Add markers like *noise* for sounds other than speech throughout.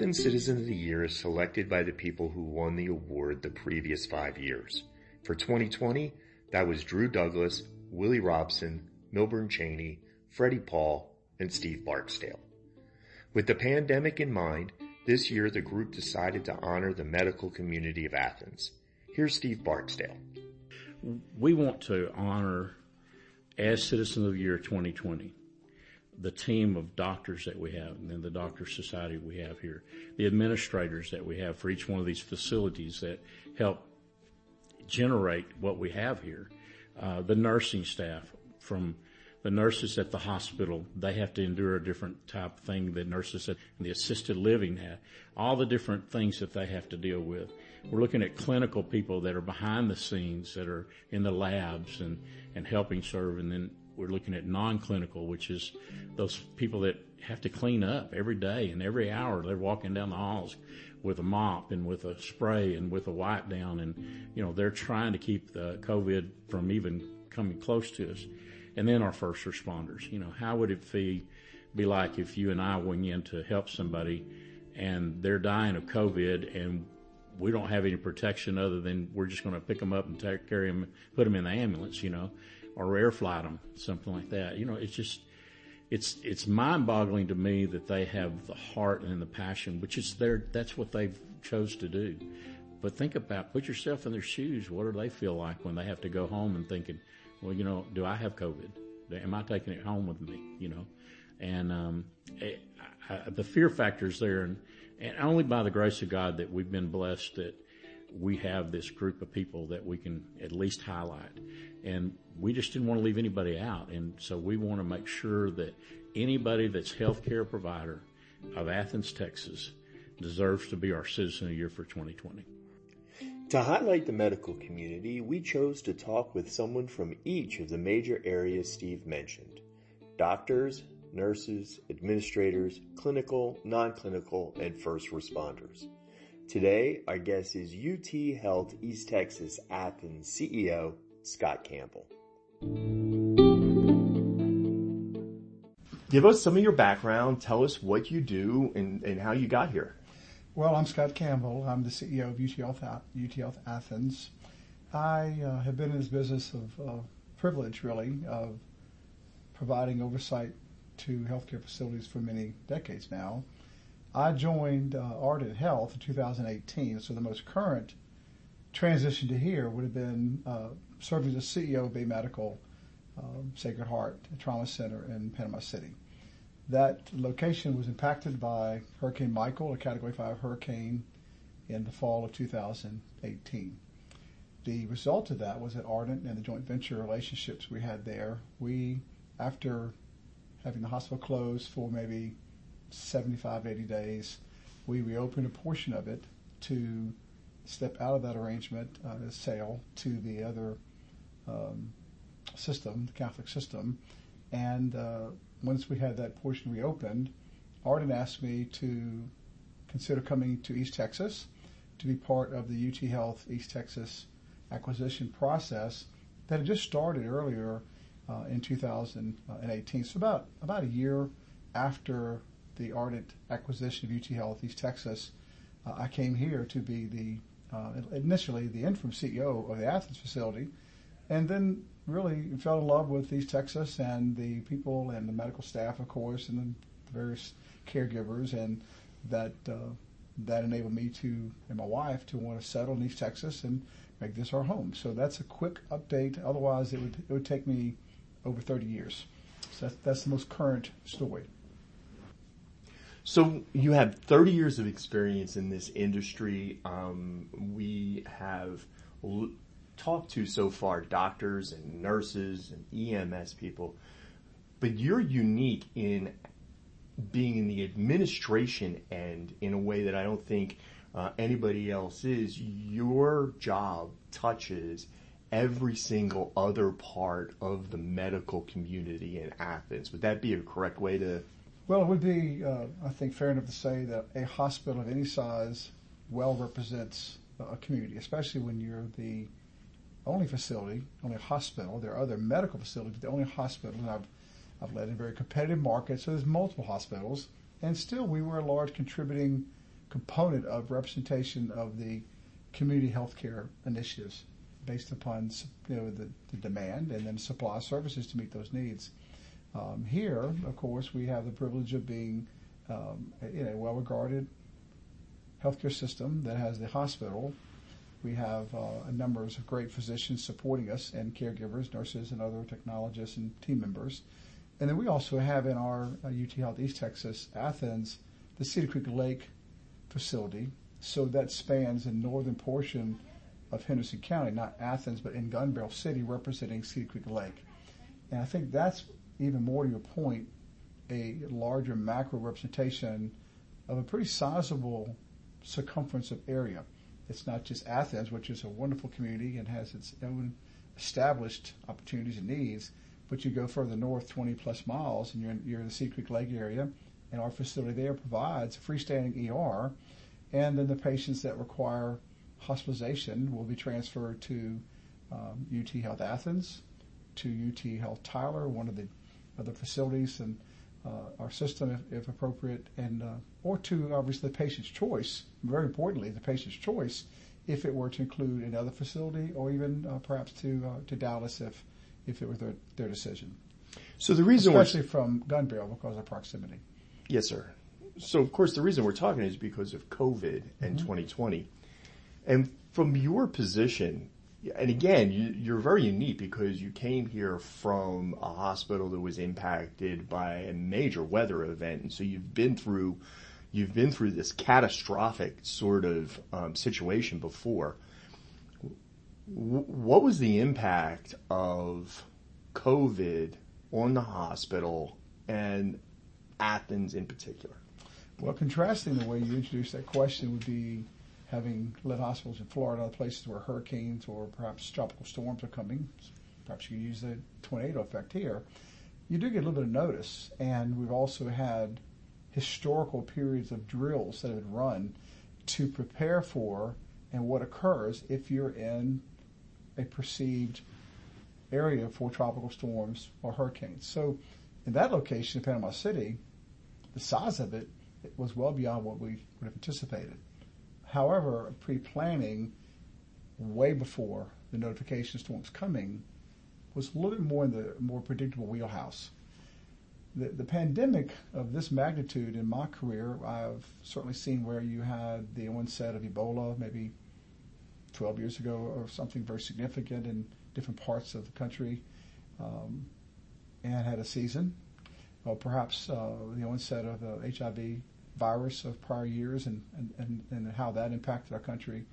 Athens Citizen of the Year is selected by the people who won the award the previous five years. For 2020, that was Drew Douglas, Willie Robson, Milburn Cheney, Freddie Paul, and Steve Barksdale. With the pandemic in mind, this year the group decided to honor the medical community of Athens. Here's Steve Barksdale. We want to honor, as Citizen of the Year 2020, the team of doctors that we have and then the doctor society we have here, the administrators that we have for each one of these facilities that help generate what we have here, uh, the nursing staff from the nurses at the hospital, they have to endure a different type of thing that nurses at the assisted living have. All the different things that they have to deal with. We're looking at clinical people that are behind the scenes, that are in the labs and, and helping serve. And then we're looking at non-clinical, which is those people that have to clean up every day and every hour. They're walking down the halls with a mop and with a spray and with a wipe down. And, you know, they're trying to keep the COVID from even coming close to us and then our first responders. You know, how would it be, be like if you and I went in to help somebody and they're dying of COVID and we don't have any protection other than we're just going to pick them up and take, carry them, put them in the ambulance, you know, or air flight them, something like that. You know, it's just, it's, it's mind boggling to me that they have the heart and the passion, which is their, that's what they've chose to do. But think about, put yourself in their shoes. What do they feel like when they have to go home and thinking, well, you know, do I have COVID? Am I taking it home with me? You know, and um, it, I, the fear factor is there, and, and only by the grace of God that we've been blessed that we have this group of people that we can at least highlight. And we just didn't want to leave anybody out. And so we want to make sure that anybody that's healthcare provider of Athens, Texas deserves to be our citizen of the year for 2020. To highlight the medical community, we chose to talk with someone from each of the major areas Steve mentioned. Doctors, nurses, administrators, clinical, non-clinical, and first responders. Today, our guest is UT Health East Texas Athens CEO, Scott Campbell. Give us some of your background. Tell us what you do and, and how you got here. Well, I'm Scott Campbell. I'm the CEO of UT Health, UT Health Athens. I uh, have been in this business of uh, privilege, really, of providing oversight to healthcare facilities for many decades now. I joined uh, Ardent Health in 2018, so the most current transition to here would have been uh, serving as CEO of Bay Medical um, Sacred Heart Trauma Center in Panama City. That location was impacted by Hurricane Michael, a Category 5 hurricane, in the fall of 2018. The result of that was that Ardent and the joint venture relationships we had there, we, after having the hospital closed for maybe 75, 80 days, we reopened a portion of it to step out of that arrangement, uh, sale to the other um, system, the Catholic system, and uh, once we had that portion reopened, Ardent asked me to consider coming to East Texas to be part of the UT Health East Texas acquisition process that had just started earlier uh, in 2018. So about about a year after the Ardent acquisition of UT Health East Texas, uh, I came here to be the uh, initially the interim CEO of the Athens facility, and then really fell in love with East Texas and the people and the medical staff, of course, and the various caregivers, and that uh, that enabled me to and my wife to want to settle in East Texas and make this our home. So that's a quick update. Otherwise, it would it would take me over 30 years. So that's, that's the most current story. So you have 30 years of experience in this industry. Um, we have talked to so far, doctors and nurses and EMS people, but you're unique in being in the administration end in a way that I don't think uh, anybody else is. Your job touches every single other part of the medical community in Athens. Would that be a correct way to? Well, it would be, uh, I think, fair enough to say that a hospital of any size well represents a community, especially when you're the only facility, only hospital. There are other medical facilities, but the only hospital. And I've I've led in very competitive markets, so there's multiple hospitals, and still we were a large contributing component of representation of the community healthcare initiatives based upon you know, the, the demand and then supply of services to meet those needs. Um, here, of course, we have the privilege of being um, in a well-regarded healthcare system that has the hospital. We have uh, a number of great physicians supporting us and caregivers, nurses, and other technologists and team members. And then we also have in our uh, UT Health East Texas, Athens, the Cedar Creek Lake facility. So that spans the northern portion of Henderson County, not Athens, but in Gun Barrel City, representing Cedar Creek Lake. And I think that's even more to your point, a larger macro representation of a pretty sizable circumference of area. It's not just Athens, which is a wonderful community and has its own established opportunities and needs, but you go further north 20 plus miles and you're in, you're in the Cedar Creek Lake area, and our facility there provides a freestanding ER, and then the patients that require hospitalization will be transferred to um, UT Health Athens, to UT Health Tyler, one of the other facilities and uh, our system if, if appropriate, and uh, or to obviously the patient's choice. Very importantly, the patient's choice if it were to include another facility or even uh, perhaps to uh, to Dallas if if it were their, their decision. So the reason, especially from gun barrel because of proximity. Yes, sir. So of course the reason we're talking is because of COVID and mm-hmm. 2020, and from your position, and again, you, are very unique because you came here from a hospital that was impacted by a major weather event, and so you've been through, you've been through this catastrophic sort of um, situation before. W- what was the impact of COVID on the hospital and Athens in particular? Well, contrasting the way you introduced that question would be having led hospitals in Florida, places where hurricanes or perhaps tropical storms are coming. Perhaps you use the tornado effect here. You do get a little bit of notice, and we've also had historical periods of drills that have been run to prepare for and what occurs if you're in a perceived area for tropical storms or hurricanes. So in that location in Panama City, the size of it, it was well beyond what we would have anticipated. However, pre-planning way before the notification storms coming was a little bit more in the more predictable wheelhouse. The, the pandemic of this magnitude in my career, I've certainly seen where you had the onset of Ebola maybe 12 years ago or something very significant in different parts of the country um, and had a season. Or perhaps uh, the onset of the HIV virus of prior years and, and, and, and how that impacted our country.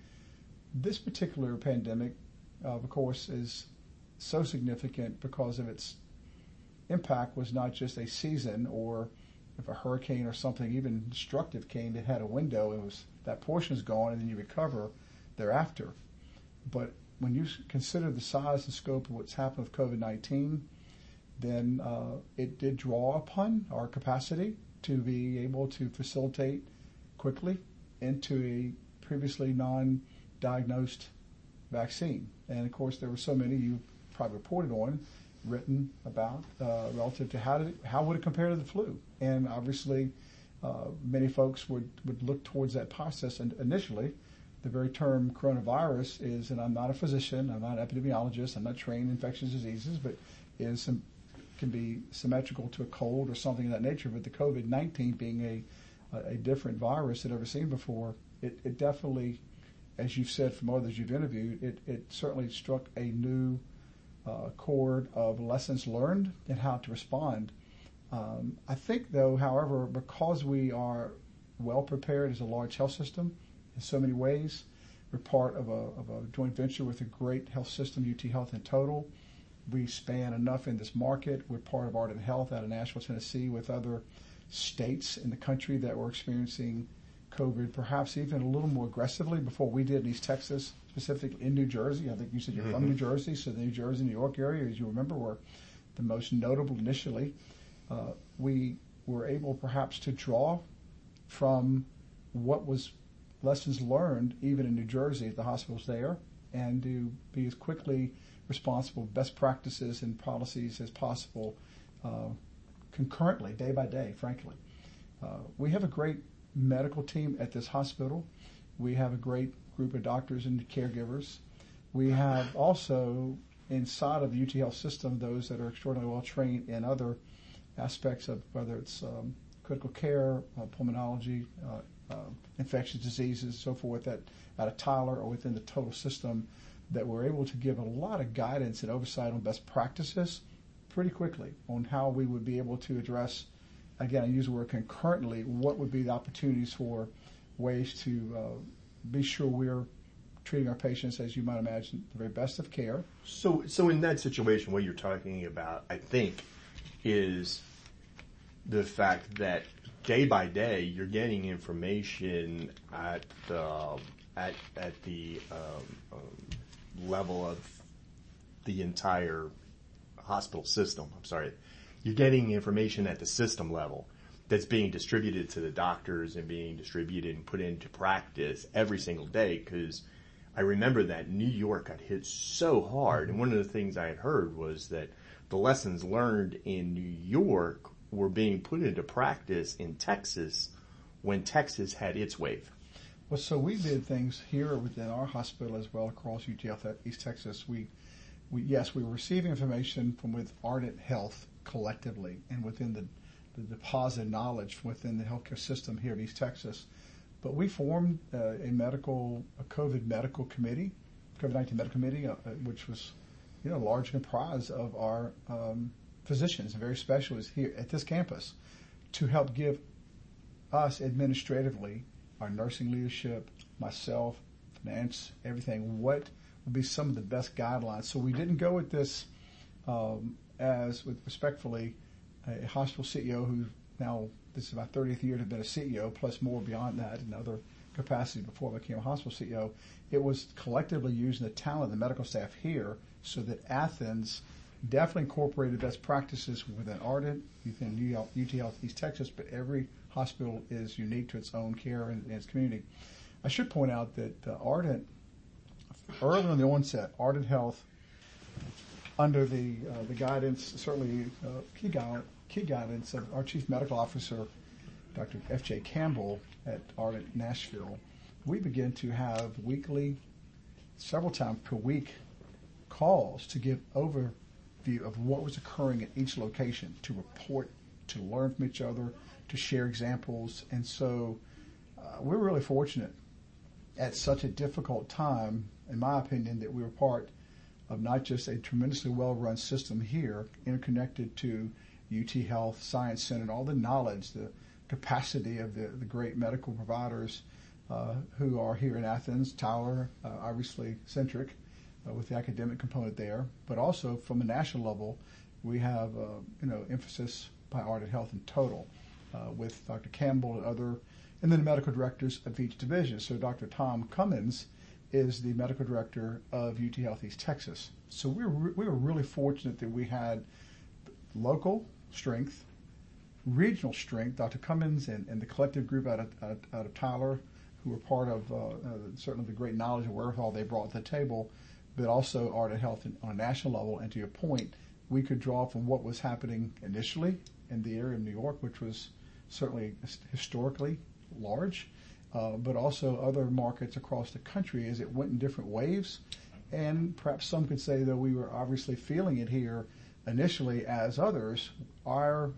This particular pandemic, uh, of course, is so significant because of its impact was not just a season or if a hurricane or something even destructive came, it had a window. It was that portion is gone, and then you recover thereafter. But when you consider the size and scope of what's happened with COVID-19, then uh, it did draw upon our capacity to be able to facilitate quickly into a previously non-diagnosed vaccine. And of course, there were so many you probably reported on, written about uh, relative to how did it, how would it compare to the flu. And obviously, uh, many folks would would look towards that process. And initially, the very term coronavirus is, and I'm not a physician, I'm not an epidemiologist, I'm not trained in infectious diseases, but is some can be symmetrical to a cold or something of that nature, but the COVID-19 being a, a different virus than ever seen before, it, it definitely, as you've said from others you've interviewed, it, it certainly struck a new uh, chord of lessons learned and how to respond. Um, I think, though, however, because we are well prepared as a large health system in so many ways, we're part of a, of a joint venture with a great health system, UT Health in total we span enough in this market. We're part of Ardent Health out of Nashville, Tennessee, with other states in the country that were experiencing COVID, perhaps even a little more aggressively before we did in East Texas, specifically in New Jersey. I think you said you're mm-hmm. from New Jersey, so the New Jersey, New York area, as you remember, were the most notable initially. Uh, we were able perhaps to draw from what was lessons learned even in New Jersey at the hospitals there and to be as quickly responsible best practices and policies as possible uh, concurrently, day by day, frankly. Uh, we have a great medical team at this hospital. We have a great group of doctors and caregivers. We have also inside of the UT Health system those that are extraordinarily well trained in other aspects of whether it's um, critical care, uh, pulmonology, uh, infectious diseases, so forth, that out of Tyler or within the total system, that we're able to give a lot of guidance and oversight on best practices pretty quickly on how we would be able to address, again, I use the word concurrently, what would be the opportunities for ways to uh, be sure we're treating our patients, as you might imagine, the very best of care. So, so in that situation, what you're talking about, I think, is the fact that day by day you're getting information at the at at the um, um, level of the entire hospital system. I'm sorry, you're getting information at the system level that's being distributed to the doctors and being distributed and put into practice every single day because I remember that New York got hit so hard. And one of the things I had heard was that the lessons learned in New York were being put into practice in Texas when Texas had its wave. Well, so we did things here within our hospital as well across UTF East Texas. We, we yes, we were receiving information from with Ardent Health collectively and within the, the deposit knowledge within the healthcare system here in East Texas. But we formed uh, a medical, a COVID medical committee, COVID-19 medical committee, uh, uh, which was, you know, large comprised of our um, physicians and very specialists here at this campus to help give us administratively, our nursing leadership, myself, finance, everything, what would be some of the best guidelines. So we didn't go with this um, as, with respectfully, a hospital CEO who now this is my 30th year to have been a CEO, plus more beyond that in other capacity before I became a hospital CEO. It was collectively using the talent of the medical staff here so that Athens definitely incorporated best practices within Ardent, within UT Health East Texas, but every hospital is unique to its own care and, and its community. I should point out that uh, Ardent, early in the onset, Ardent Health, under the uh, the guidance, certainly uh, key guidance key guidance of our Chief Medical Officer, Dr. F.J. Campbell at Ardent Nashville, we begin to have weekly, several times per week, calls to give overview of what was occurring at each location, to report, to learn from each other, to share examples. And so uh, we're really fortunate at such a difficult time, in my opinion, that we were part of not just a tremendously well-run system here, interconnected to UT Health Science Center, and all the knowledge, the capacity of the, the great medical providers uh, who are here in Athens, Tyler, uh, obviously centric uh, with the academic component there, but also from a national level, we have uh, you know emphasis by Ardent Health in total uh, with Dr. Campbell and other, and then the medical directors of each division. So Dr. Tom Cummins is the medical director of UT Health East Texas. So we were, we were really fortunate that we had local strength, regional strength. Dr. Cummins and, and the collective group out of, out, out of Tyler, who were part of uh, uh, certainly the great knowledge and wherewithal they brought to the table, but also Ardent Health on a national level. And to your point, we could draw from what was happening initially in the area of New York, which was certainly historically large, uh, but also other markets across the country as it went in different waves. And perhaps some could say that we were obviously feeling it here initially as others, our,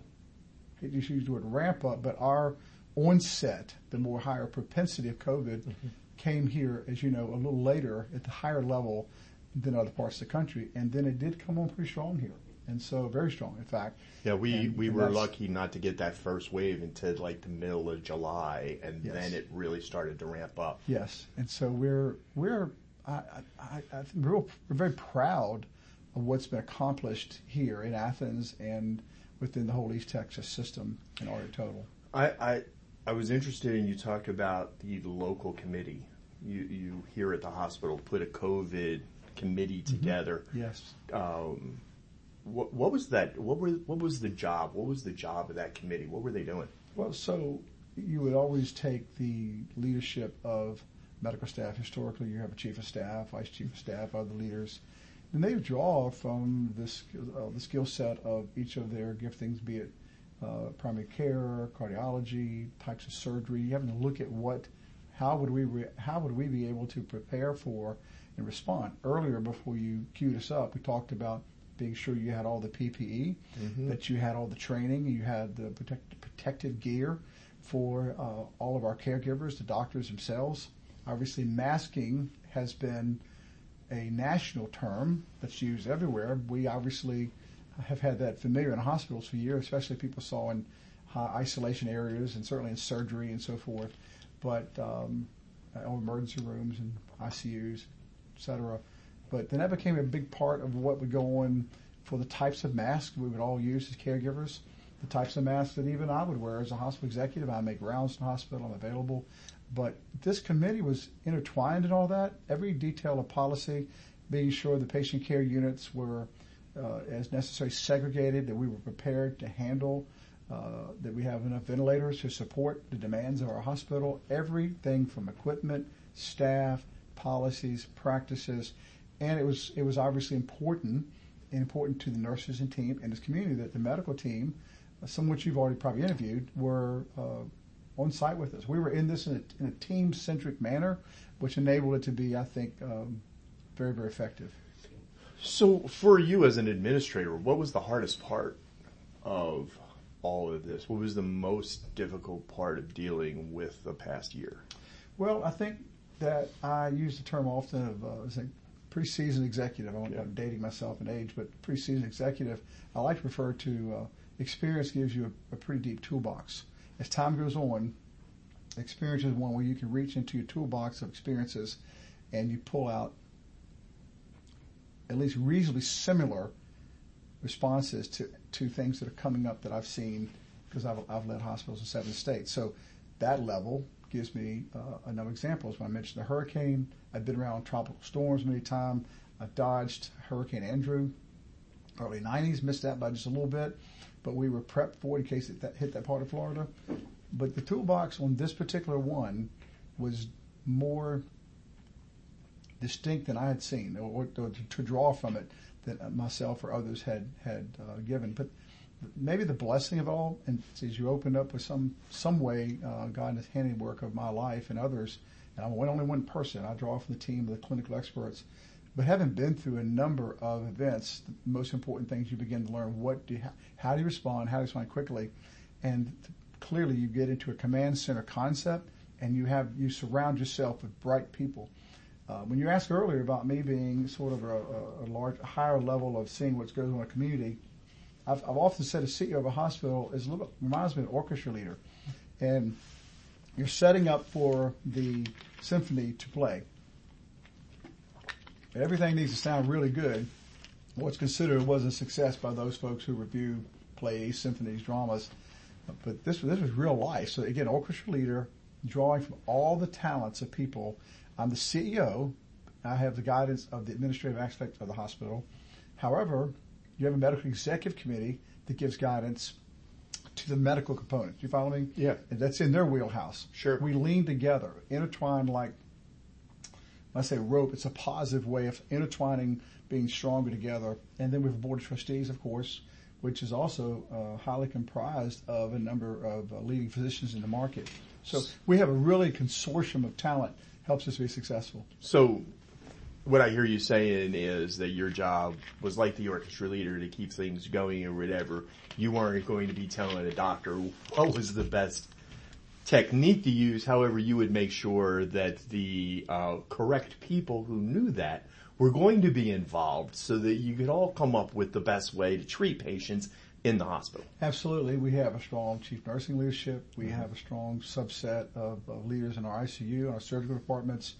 it just used the word ramp up, but our onset, the more higher propensity of COVID mm-hmm. came here, as you know, a little later at the higher level than other parts of the country. And then it did come on pretty strong here. And so very strong, in fact. Yeah, we, and, we and were lucky not to get that first wave until like the middle of July, and yes. then it really started to ramp up. Yes, and so we're we're I, I, I we're, we're very proud of what's been accomplished here in Athens and within the whole East Texas system in Ardent Total. I, I, I was interested in you talked about the local committee. You, you here at the hospital put a COVID committee mm-hmm. together. Mm-hmm. Yes. Um, what, what was that? What were what was the job? What was the job of that committee? What were they doing? Well, so you would always take the leadership of medical staff. Historically, you have a chief of staff, vice chief of staff, other leaders and they draw from this uh, the skill set of each of their giftings, be it uh, primary care, cardiology, types of surgery. You having to look at what, how would we, re- how would we be able to prepare for and respond? Earlier, before you queued us up, we talked about being sure you had all the PPE, Mm-hmm. that you had all the training, you had the protect, protective gear for uh, all of our caregivers, the doctors themselves. Obviously, masking has been a national term that's used everywhere. We obviously have had that familiar in hospitals for years, especially people saw in high isolation areas and certainly in surgery and so forth. But um, or emergency rooms and ICUs, cetera. But then that became a big part of what would go on for the types of masks we would all use as caregivers, the types of masks that even I would wear as a hospital executive. I make rounds in the hospital, I'm available. But this committee was intertwined in all that, every detail of policy, being sure the patient care units were uh, as necessary segregated, that we were prepared to handle, uh, that we have enough ventilators to support the demands of our hospital, everything from equipment, staff, policies, practices, and it was it was obviously important important to the nurses and team and this community that the medical team, some of which you've already probably interviewed, were uh, on site with us. We were in this in a, in a team centric manner, which enabled it to be, I think, um, very very effective. So, for you as an administrator, what was the hardest part of all of this? What was the most difficult part of dealing with the past year? Well, I think that I use the term often of uh, as a pre-seasoned executive. I Yeah. I'm dating myself in age, but pre-seasoned executive. I like to refer to uh, experience gives you a, a pretty deep toolbox. As time goes on, experience is one where you can reach into your toolbox of experiences and you pull out at least reasonably similar responses to, to things that are coming up that I've seen because I've, I've led hospitals in seven states. So that level gives me uh, enough examples. When I mentioned the hurricane, I've been around tropical storms many times. I've dodged Hurricane Andrew, early 90s, missed that by just a little bit, but we were prepped for it in case it that hit that part of Florida. But the toolbox on this particular one was more distinct than I had seen, or, or to, to draw from it that myself or others had had uh, given. But maybe the blessing of all, and as you opened up with some some way, uh, God His handiwork of my life and others, and I'm only one person. I draw from the team of the clinical experts. But having been through a number of events, the most important things you begin to learn what do you, how do you respond, how do you respond quickly, and clearly you get into a command center concept, and you have you surround yourself with bright people. Uh, when you asked earlier about me being sort of a, a, a large, higher level of seeing what goes on in a community, I've, I've often said a CEO of a hospital is a little bit, reminds me of an orchestra leader, and you're setting up for the symphony to play. Everything needs to sound really good. What's considered was a success by those folks who review plays, symphonies, dramas. But this this was real life. So again, orchestra leader, drawing from all the talents of people. I'm the CEO. I have the guidance of the administrative aspect of the hospital. However, you have a medical executive committee that gives guidance to the medical component. You follow me? Yeah. And that's in their wheelhouse. Sure. We lean together, intertwined like when I say rope, it's a positive way of intertwining, being stronger together. And then we have a board of trustees, of course, which is also uh, highly comprised of a number of uh, leading physicians in the market. So we have a really consortium of talent helps us be successful. So, what I hear you saying is that your job was like the orchestra leader to keep things going or whatever. You weren't going to be telling a doctor what was the best technique to use. However, you would make sure that the uh, correct people who knew that were going to be involved so that you could all come up with the best way to treat patients in the hospital. Absolutely. We have a strong chief nursing leadership. We have a strong subset of, of leaders in our ICU our surgical departments.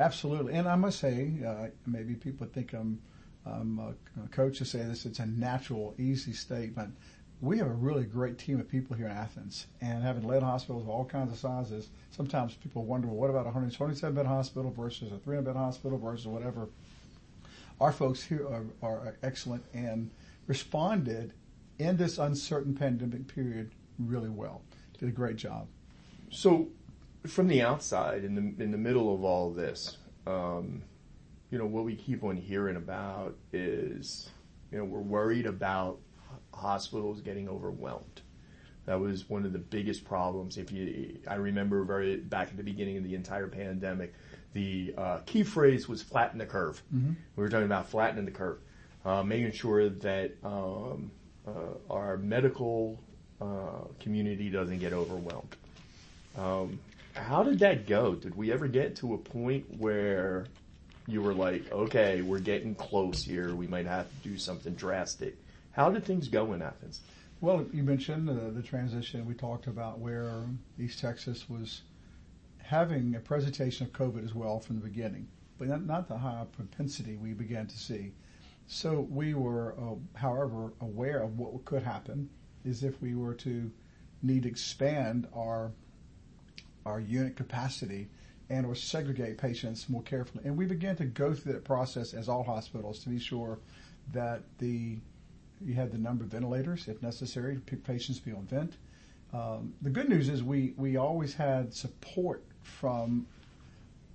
Absolutely. And I must say, uh, maybe people think I'm, I'm a coach to say this, it's a natural, easy statement. We have a really great team of people here in Athens and having led hospitals of all kinds of sizes, sometimes people wonder, well, what about a 127 bed hospital versus a 300 bed hospital versus whatever. Our folks here are, are excellent and responded in this uncertain pandemic period really well. Did a great job. So, from the outside, in the in the middle of all this, um, you know, what we keep on hearing about is, you know, we're worried about hospitals getting overwhelmed. That was one of the biggest problems. If you, I remember very back at the beginning of the entire pandemic, the uh, key phrase was flatten the curve. Mm-hmm. We were talking about flattening the curve, uh, making sure that um, uh, our medical uh, community doesn't get overwhelmed. Um, how did that go? Did we ever get to a point where you were like, okay, we're getting close here. We might have to do something drastic. How did things go in Athens? Well, you mentioned uh, the transition we talked about where East Texas was having a presentation of COVID as well from the beginning, but not, not the high propensity we began to see. So we were, uh, however, aware of what could happen is if we were to need to expand our our unit capacity and or segregate patients more carefully. And we began to go through that process as all hospitals to be sure that the you had the number of ventilators if necessary patients to be on vent. Um, the good news is we we always had support from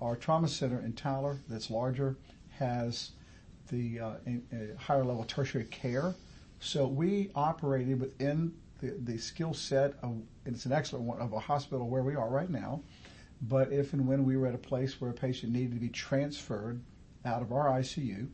our trauma center in Tyler that's larger has the uh, in, uh, higher level tertiary care. So we operated within the, the skill set of, it's an excellent one, of a hospital where we are right now. But if and when we were at a place where a patient needed to be transferred out of our ICU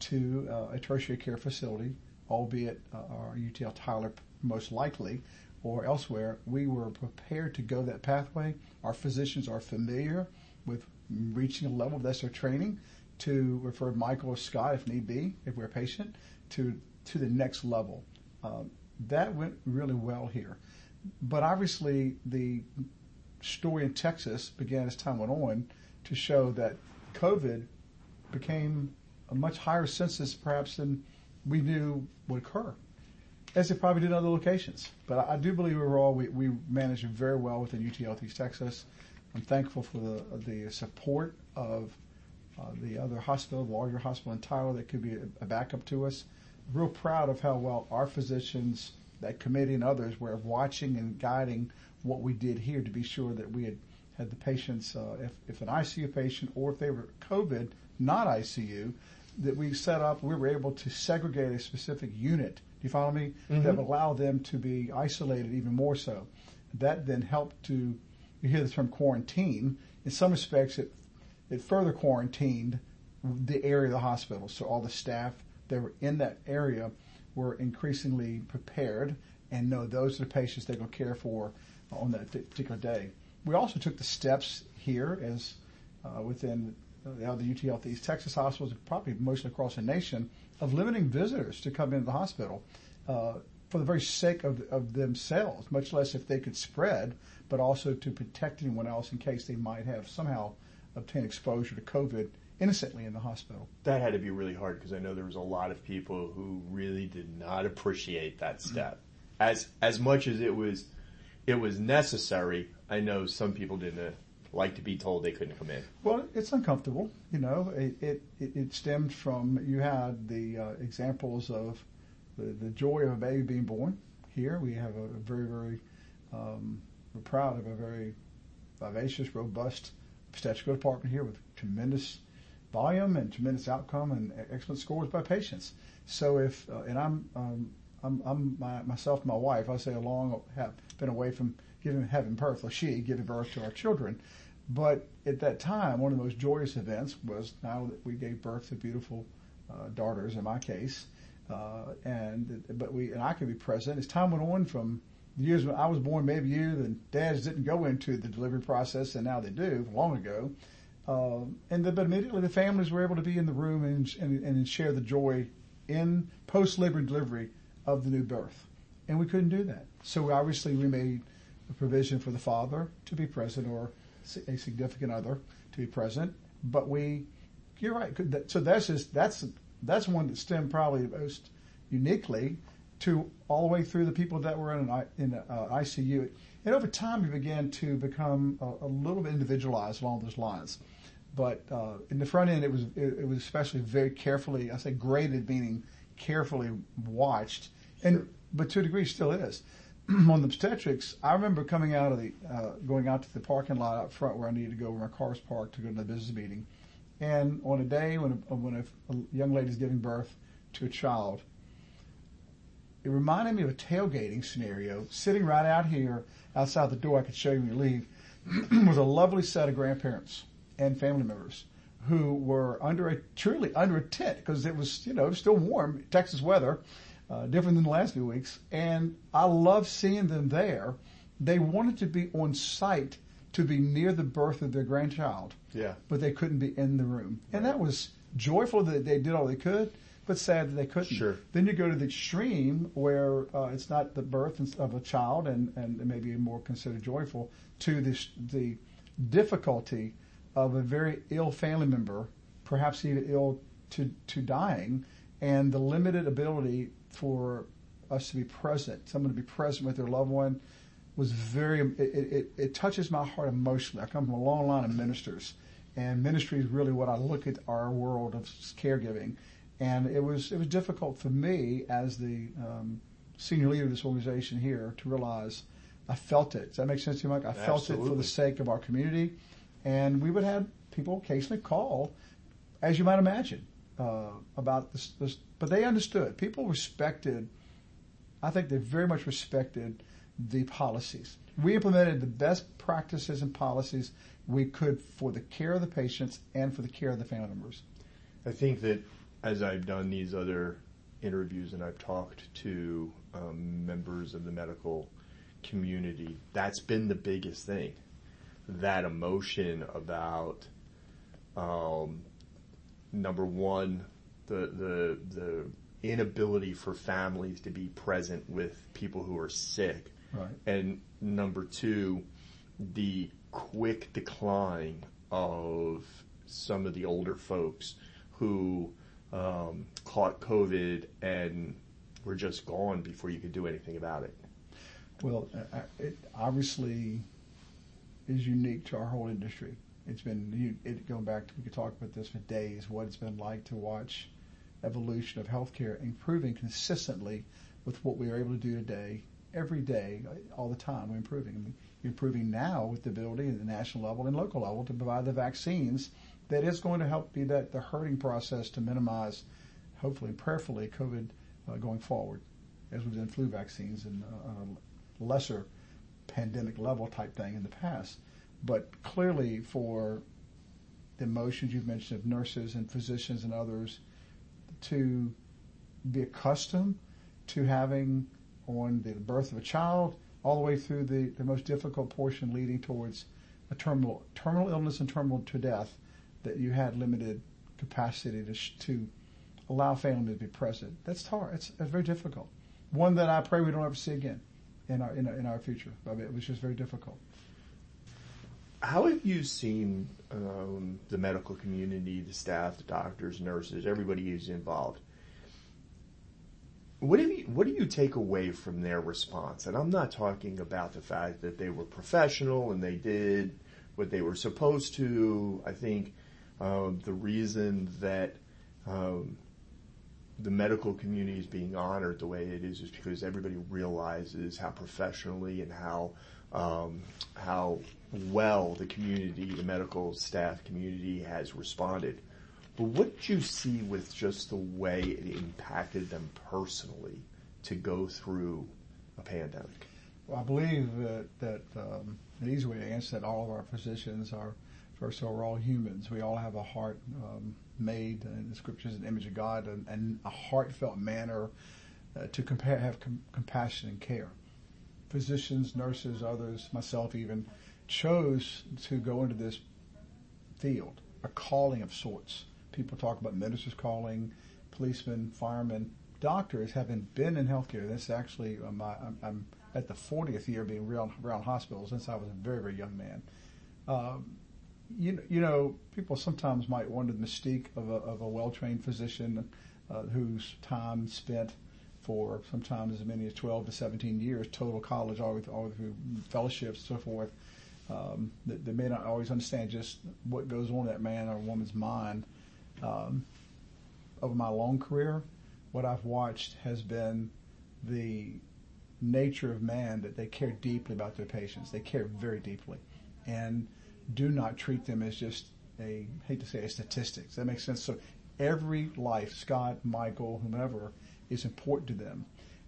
to uh, a tertiary care facility, albeit uh, our UTL Tyler most likely, or elsewhere, we were prepared to go that pathway. Our physicians are familiar with reaching a level that's their training to refer Michael or Scott if need be, if we're a patient, to to the next level. Um, that went really well here. But obviously, the story in Texas began as time went on to show that COVID became a much higher census perhaps than we knew would occur, as it probably did in other locations. But I, do believe overall we, we managed very well within UT East Texas. I'm thankful for the, the support of uh, the other hospital, the larger hospital in Tyler that could be a, a backup to us real proud of how well our physicians, that committee and others were watching and guiding what we did here to be sure that we had had the patients, uh, if, if an ICU patient or if they were COVID, not ICU, that we set up, we were able to segregate a specific unit. Do you follow me? Mm-hmm. That would allow them to be isolated even more so. That then helped to, you hear the term quarantine. In some respects, it, it further quarantined the area of the hospital. So all the staff that were in that area were increasingly prepared and know those are the patients they're going to care for on that particular day. We also took the steps here as uh, within uh, the UT Health East Texas hospitals, probably mostly across the nation, of limiting visitors to come into the hospital uh, for the very sake of, of themselves, much less if they could spread, but also to protect anyone else in case they might have somehow obtained exposure to COVID innocently in the hospital. That had to be really hard because I know there was a lot of people who really did not appreciate that mm-hmm. step. As as much as it was it was necessary, I know some people didn't like to be told they couldn't come in. Well, it's uncomfortable. You know, it it, it stemmed from you had the uh, examples of the, the joy of a baby being born. Here we have a, a very very um, we're proud of a very vivacious, robust obstetrical department here with tremendous volume and tremendous outcome and excellent scores by patients. So if uh, and I'm um, I'm, I'm my, myself my wife I say along have been away from giving having birth or she giving birth to our children, but at that time one of the most joyous events was now that we gave birth to beautiful uh, daughters in my case, uh, and but we and I could be present as time went on from the years when I was born, maybe you and dads didn't go into the delivery process, and now they do long ago. Uh, and the, but immediately the families were able to be in the room and, and, and share the joy in post-labor delivery of the new birth. And we couldn't do that. So obviously we made a provision for the father to be present or a significant other to be present. But we, you're right. So that's just, that's, that's one that stemmed probably most uniquely to all the way through the people that were in an in a, uh, ICU. And over time, we began to become a, a little bit individualized along those lines. But uh, in the front end, it was it, it, was especially very carefully. I say graded, meaning carefully watched, and sure. but to a degree still is. *clears throat* on the obstetrics, I remember coming out of the uh, going out to the parking lot out front where I needed to go, where my car's parked to go to the business meeting, and on a day when a, when a, a young lady is giving birth to a child, it reminded me of a tailgating scenario. Sitting right out here outside the door, I could show you when you leave, *clears throat* was a lovely set of grandparents and family members who were under a truly under a tent because it was you know still warm Texas weather, uh, different than the last few weeks, and I love seeing them there. They wanted to be on site to be near the birth of their grandchild. Yeah. But they couldn't be in the room, and that was joyful that they did all they could, but sad that they couldn't. Sure. Then you go to the extreme where uh, it's not the birth of a child, and and maybe more considered joyful to the the difficulty of a very ill family member, perhaps even ill to, to dying, and the limited ability for us to be present, someone to be present with their loved one, was very, it, it, it touches my heart emotionally. I come from a long line of ministers, and ministry is really what I look at our world of caregiving. And it was, it was difficult for me as the um, senior leader of this organization here to realize I felt it. Does that make sense to you, Mike? I felt it for the sake of our community and we would have people occasionally call, as you might imagine, uh, about this, this. But they understood. People respected. I think they very much respected the policies. We implemented the best practices and policies we could for the care of the patients and for the care of the family members. I think that as I've done these other interviews and I've talked to um, members of the medical community, that's been the biggest thing that emotion about um, number one, the the the inability for families to be present with people who are sick, right. and number two, the quick decline of some of the older folks who um, caught COVID and were just gone before you could do anything about it. Well, it obviously is unique to our whole industry. It's been it, going back. We could talk about this for days. What it's been like to watch evolution of healthcare improving consistently with what we are able to do today, every day, all the time. We're improving. We're improving now with the ability at the national level and local level to provide the vaccines that is going to help be that the herding process to minimize, hopefully and prayerfully, COVID uh, going forward, as we've done flu vaccines and uh, lesser pandemic level type thing in the past. But clearly, for the emotions you've mentioned of nurses and physicians and others to be accustomed to having on the birth of a child all the way through the, the most difficult portion leading towards a terminal terminal illness and terminal to death that you had limited capacity to, to allow family to be present. That's hard. It's, it's very difficult. One that I pray we don't ever see again in our in in our future. I mean, it was just very difficult. How have you seen um, the medical community, the staff, the doctors, nurses, everybody who's involved? What do you what do you take away from their response? And I'm not talking about the fact that they were professional and they did what they were supposed to. I think um, the reason that um, the medical community is being honored the way it is is because everybody realizes how professionally and how um, how well the community, the medical staff community has responded. But what did you see with just the way it impacted them personally to go through a pandemic? Well, I believe that, that um, an easy way to answer that all of our physicians are, first of all, we're all humans. We all have a heart um, made in the scriptures an image of God and, and a heartfelt manner uh, to compare, have com- compassion and care. Physicians, nurses, others, myself even, chose to go into this field, a calling of sorts. People talk about ministers' calling, policemen, firemen, doctors having been in healthcare. This actually, um, I, I'm, I'm, at the 40th year being around, around hospitals since I was a very, very young man. Um, you, you know, people sometimes might wonder the mystique of a, of a well-trained physician uh, whose time spent for sometimes as many as 12 to 17 years, total college, all, with, all through fellowships, and so forth. Um, that, they may not always understand just what goes on in that man or woman's mind. Um, over my long career, what I've watched has been the nature of man that they care deeply about their patients. They care very deeply. And do not treat them as just a, hate to say a statistics. That makes sense. So every life, Scott, Michael, whomever, is important to them.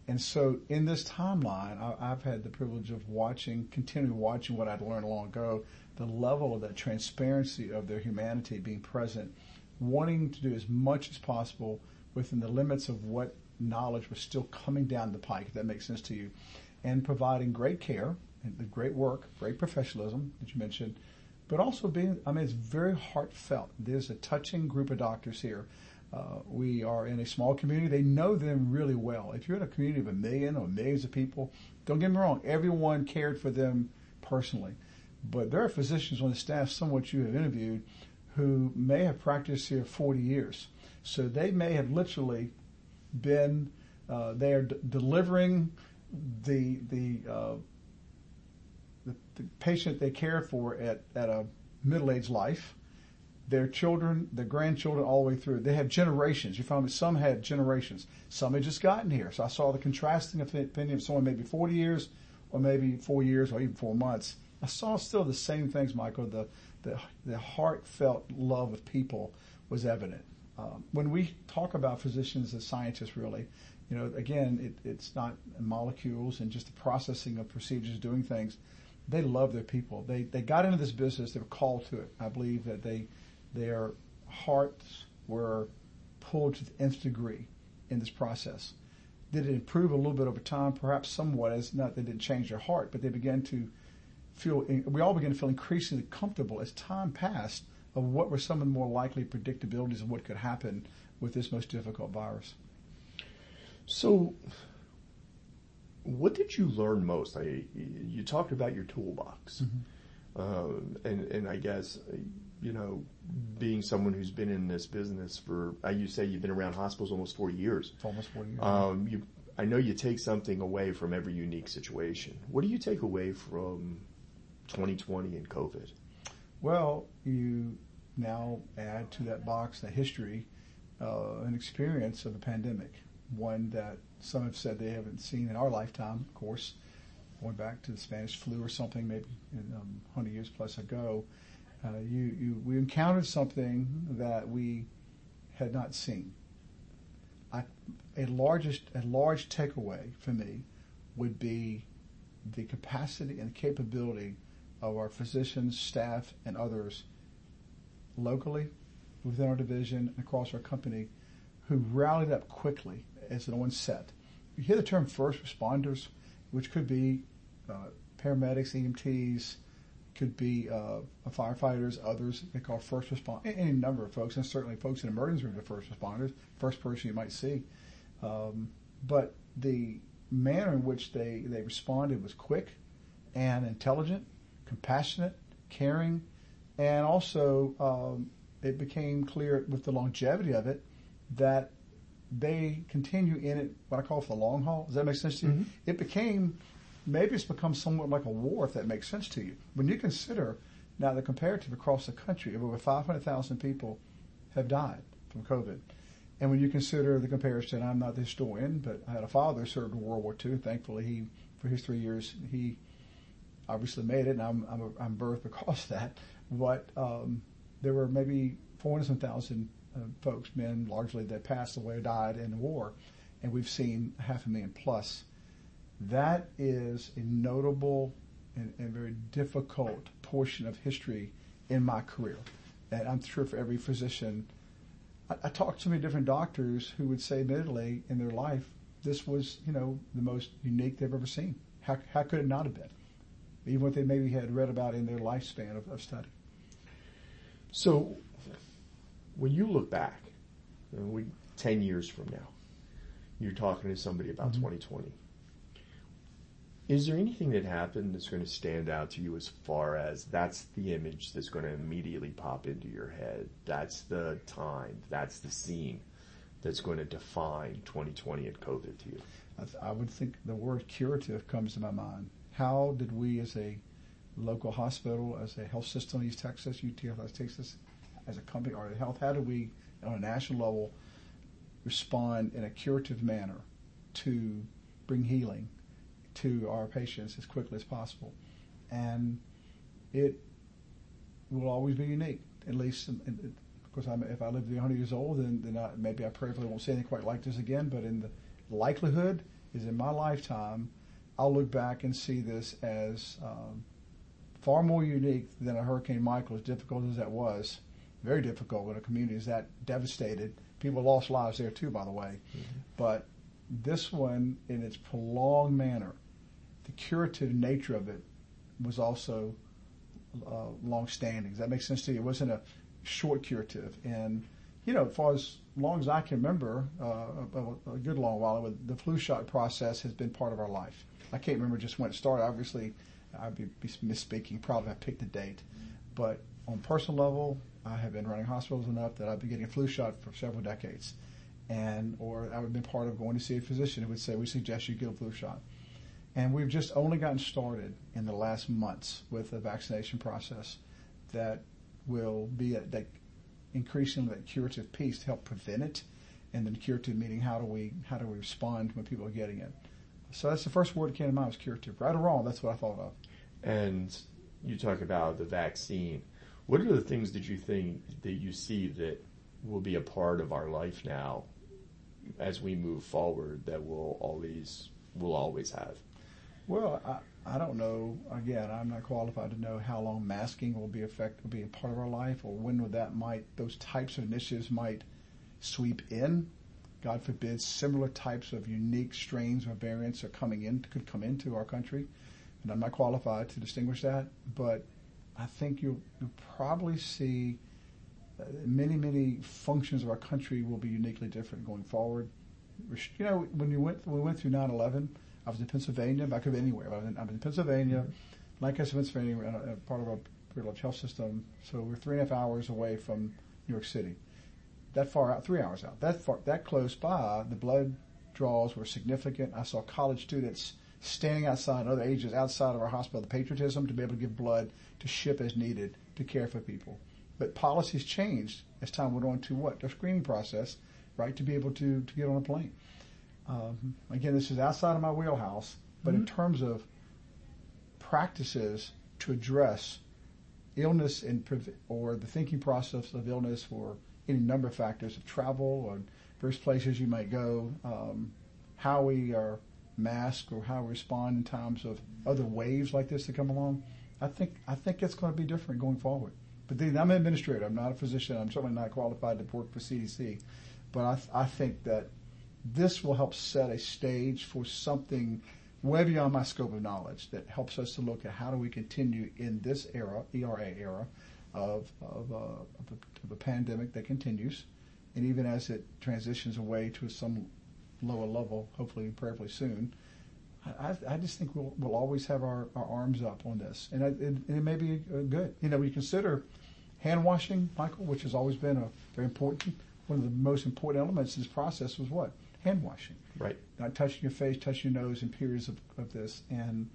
And so in this timeline, I, have had the privilege of watching, continuing watching what I'd learned long ago, the level of that transparency of their humanity being present, wanting to do as much as possible within the limits of what knowledge was still coming down the pike, if that makes sense to you, and providing great care and the great work, great professionalism that you mentioned, but also being, I mean, it's very heartfelt. There's a touching group of doctors here uh, we are in a small community. They know them really well. If you're in a community of a million or millions of people, don't get me wrong, everyone cared for them personally. But there are physicians on the staff, some of which you have interviewed, who may have practiced here 40 years. So they may have literally been, uh, they are d- delivering the, the, uh, the, patient they care for at, at a middle-aged life their children, their grandchildren, all the way through. They have generations. You find that some had generations. Some had just gotten here. So I saw the contrasting opinion of someone maybe 40 years, or maybe four years, or even four months. I saw still the same things, Michael. The the, the heartfelt love of people was evident. Um, when we talk about physicians as scientists, really, you know, again, it, it's not molecules and just the processing of procedures, doing things. They love their people. They they got into this business. They were called to it. I believe that they their hearts were pulled to the nth degree in this process. Did it improve a little bit over time? Perhaps somewhat, as not they didn't change their heart, but they began to feel, we all began to feel increasingly comfortable as time passed of what were some of the more likely predictabilities of what could happen with this most difficult virus. So, what did you learn most? I, you talked about your toolbox, mm-hmm. um, and and I guess you know, being someone who's been in this business for, uh, you say you've been around hospitals almost four years. almost 40 years. Um, you, I know you take something away from every unique situation. What do you take away from 2020 and COVID? Well, you now add to that box the history, uh, an experience of a pandemic, one that some have said they haven't seen in our lifetime, of course, going back to the Spanish flu or something maybe um, 100 years plus ago uh, you, you, we encountered something that we had not seen. I, a largest, a large takeaway for me would be the capacity and capability of our physicians, staff, and others locally, within our division, and across our company, who rallied up quickly as an onset. You hear the term first responders, which could be uh, paramedics, EMTs, could be uh, firefighters, others they call first responders, any number of folks, and certainly folks in emergency rooms are first responders, first person you might see. Um, but the manner in which they, they responded was quick and intelligent, compassionate, caring, and also um, it became clear with the longevity of it that they continue in it, what I call for the long haul. Does that make sense to you? Mm-hmm. It became maybe it's become somewhat like a war, if that makes sense to you. When you consider now the comparative across the country of over 500,000 people have died from COVID. And when you consider the comparison, I'm not the historian, but I had a father who served in World War II. Thankfully, he, for his three years, he obviously made it, and I'm, I'm, a, I'm birthed because of that. But um, there were maybe 400,000 uh, Uh, folks, men largely, that passed away or died in the war. And we've seen half a million plus that is a notable and, and very difficult portion of history in my career. And I'm sure for every physician, I, I talked to many different doctors who would say, admittedly, in their life, this was, you know, the most unique they've ever seen. How, how could it not have been? Even what they maybe had read about in their lifespan of, of study. So, when you look back, you know, we, 10 years from now, you're talking to somebody about mm-hmm. 2020. Is there anything that happened that's going to stand out to you as far as that's the image that's going to immediately pop into your head? That's the time, that's the scene that's going to define 2020 and COVID to you? I, th- I would think the word curative comes to my mind. How did we as a local hospital, as a health system in East Texas, UTF Texas, as a company or health, how do we on a national level respond in a curative manner to bring healing to our patients as quickly as possible. And it will always be unique, at least, in, of course, I'm, if I live to be 100 years old, then, then I, maybe I prayerfully won't see anything quite like this again, but in the likelihood, is in my lifetime, I'll look back and see this as um, far more unique than a Hurricane Michael, as difficult as that was. Very difficult when a community is that devastated. People lost lives there too, by the way. Mm-hmm. But this one, in its prolonged manner, the curative nature of it was also uh, long-standing. Does that make sense to you? It wasn't a short curative. And, you know, for as long as I can remember, uh, a, a, good long while, the flu shot process has been part of our life. I can't remember just when it started. Obviously, I'd be, be misspeaking. Probably I picked the date. But on personal level, I have been running hospitals enough that I've been getting a flu shot for several decades. And, or I would have been part of going to see a physician who would say, we suggest you get a flu shot. And we've just only gotten started in the last months with the vaccination process that will be a, that increasing that curative piece to help prevent it. And then curative meaning how do we how do we respond when people are getting it? So that's the first word that came to mind was curative. Right or wrong, that's what I thought of. And you talk about the vaccine. What are the things that you think that you see that will be a part of our life now as we move forward that we'll always will always have? Well, I, I don't know. Again, I'm not qualified to know how long masking will be effect will be a part of our life, or when would that might those types of initiatives might sweep in. God forbid, similar types of unique strains or variants are coming in could come into our country, and I'm not qualified to distinguish that. But I think you'll, you'll probably see uh, many many functions of our country will be uniquely different going forward. You know, when you went we went through 9/11 I was in Pennsylvania, but I could be anywhere. I was in, I'm in Pennsylvania, Lancaster, Pennsylvania, part of a privileged health system. So we're three and a half hours away from New York City. That far out, three hours out. That far, that close by, the blood draws were significant. I saw college students standing outside, other ages outside of our hospital, the patriotism to be able to give blood, to ship as needed, to care for people. But policies changed as time went on to what? The screening process, right, to be able to, to get on a plane. Um, again, this is outside of my wheelhouse, but mm-hmm. in terms of practices to address illness and or the thinking process of illness or any number of factors of travel or various places you might go, um, how we are masked or how we respond in times of other waves like this that come along. I think I think it's going to be different going forward. But then, I'm an administrator. I'm not a physician. I'm certainly not qualified to work for CDC. But I, I think that this will help set a stage for something way beyond my scope of knowledge that helps us to look at how do we continue in this era, ERA era, of, of, uh, of, a, of a pandemic that continues. And even as it transitions away to some lower level, hopefully prayerfully soon, I, I, just think we'll, we'll always have our, our arms up on this. And it, it, it may be uh, good. You know, we consider hand washing, Michael, which has always been a very important, one of the most important elements in this process was what? hand washing. Right. Not touching your face, touching your nose in periods of, of this. And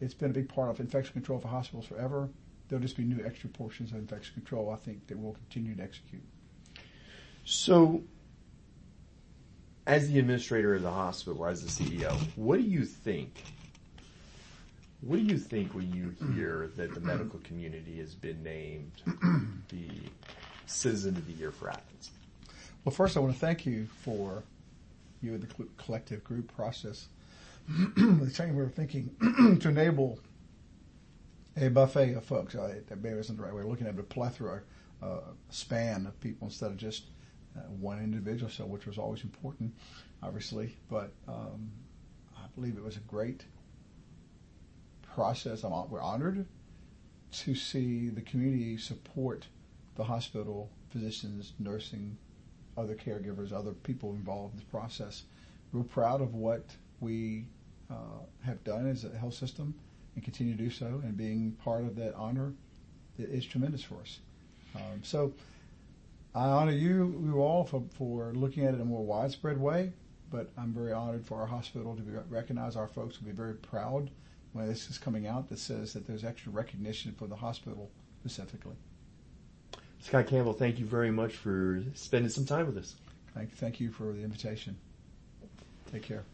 it's been a big part of infection control for hospitals forever. There'll just be new extra portions of infection control, I think, that we'll continue to execute. So, as the administrator of the hospital, or as the CEO, what do you think? What do you think when you hear that the medical community has been named the Citizen of the Year for Athens? Well, first, I want to thank you for you and the collective group process. *clears throat* the we were thinking *clears throat* to enable a buffet of folks. Uh, that maybe isn't the right way of looking at it, but a plethora, uh, span of people instead of just one individual, so which was always important, obviously. But um, I believe it was a great process. I'm, we're honored to see the community support the hospital, physicians, nursing, other caregivers, other people involved in this process. We're proud of what we uh, have done as a health system and continue to do so, and being part of that honor is tremendous for us. Um, so I honor you, you all for, for looking at it in a more widespread way, but I'm very honored for our hospital to be recognized. Our folks will be very proud when this is coming out that says that there's extra recognition for the hospital specifically. Scott Campbell, thank you very much for spending some time with us. Thank, thank you for the invitation. Take care.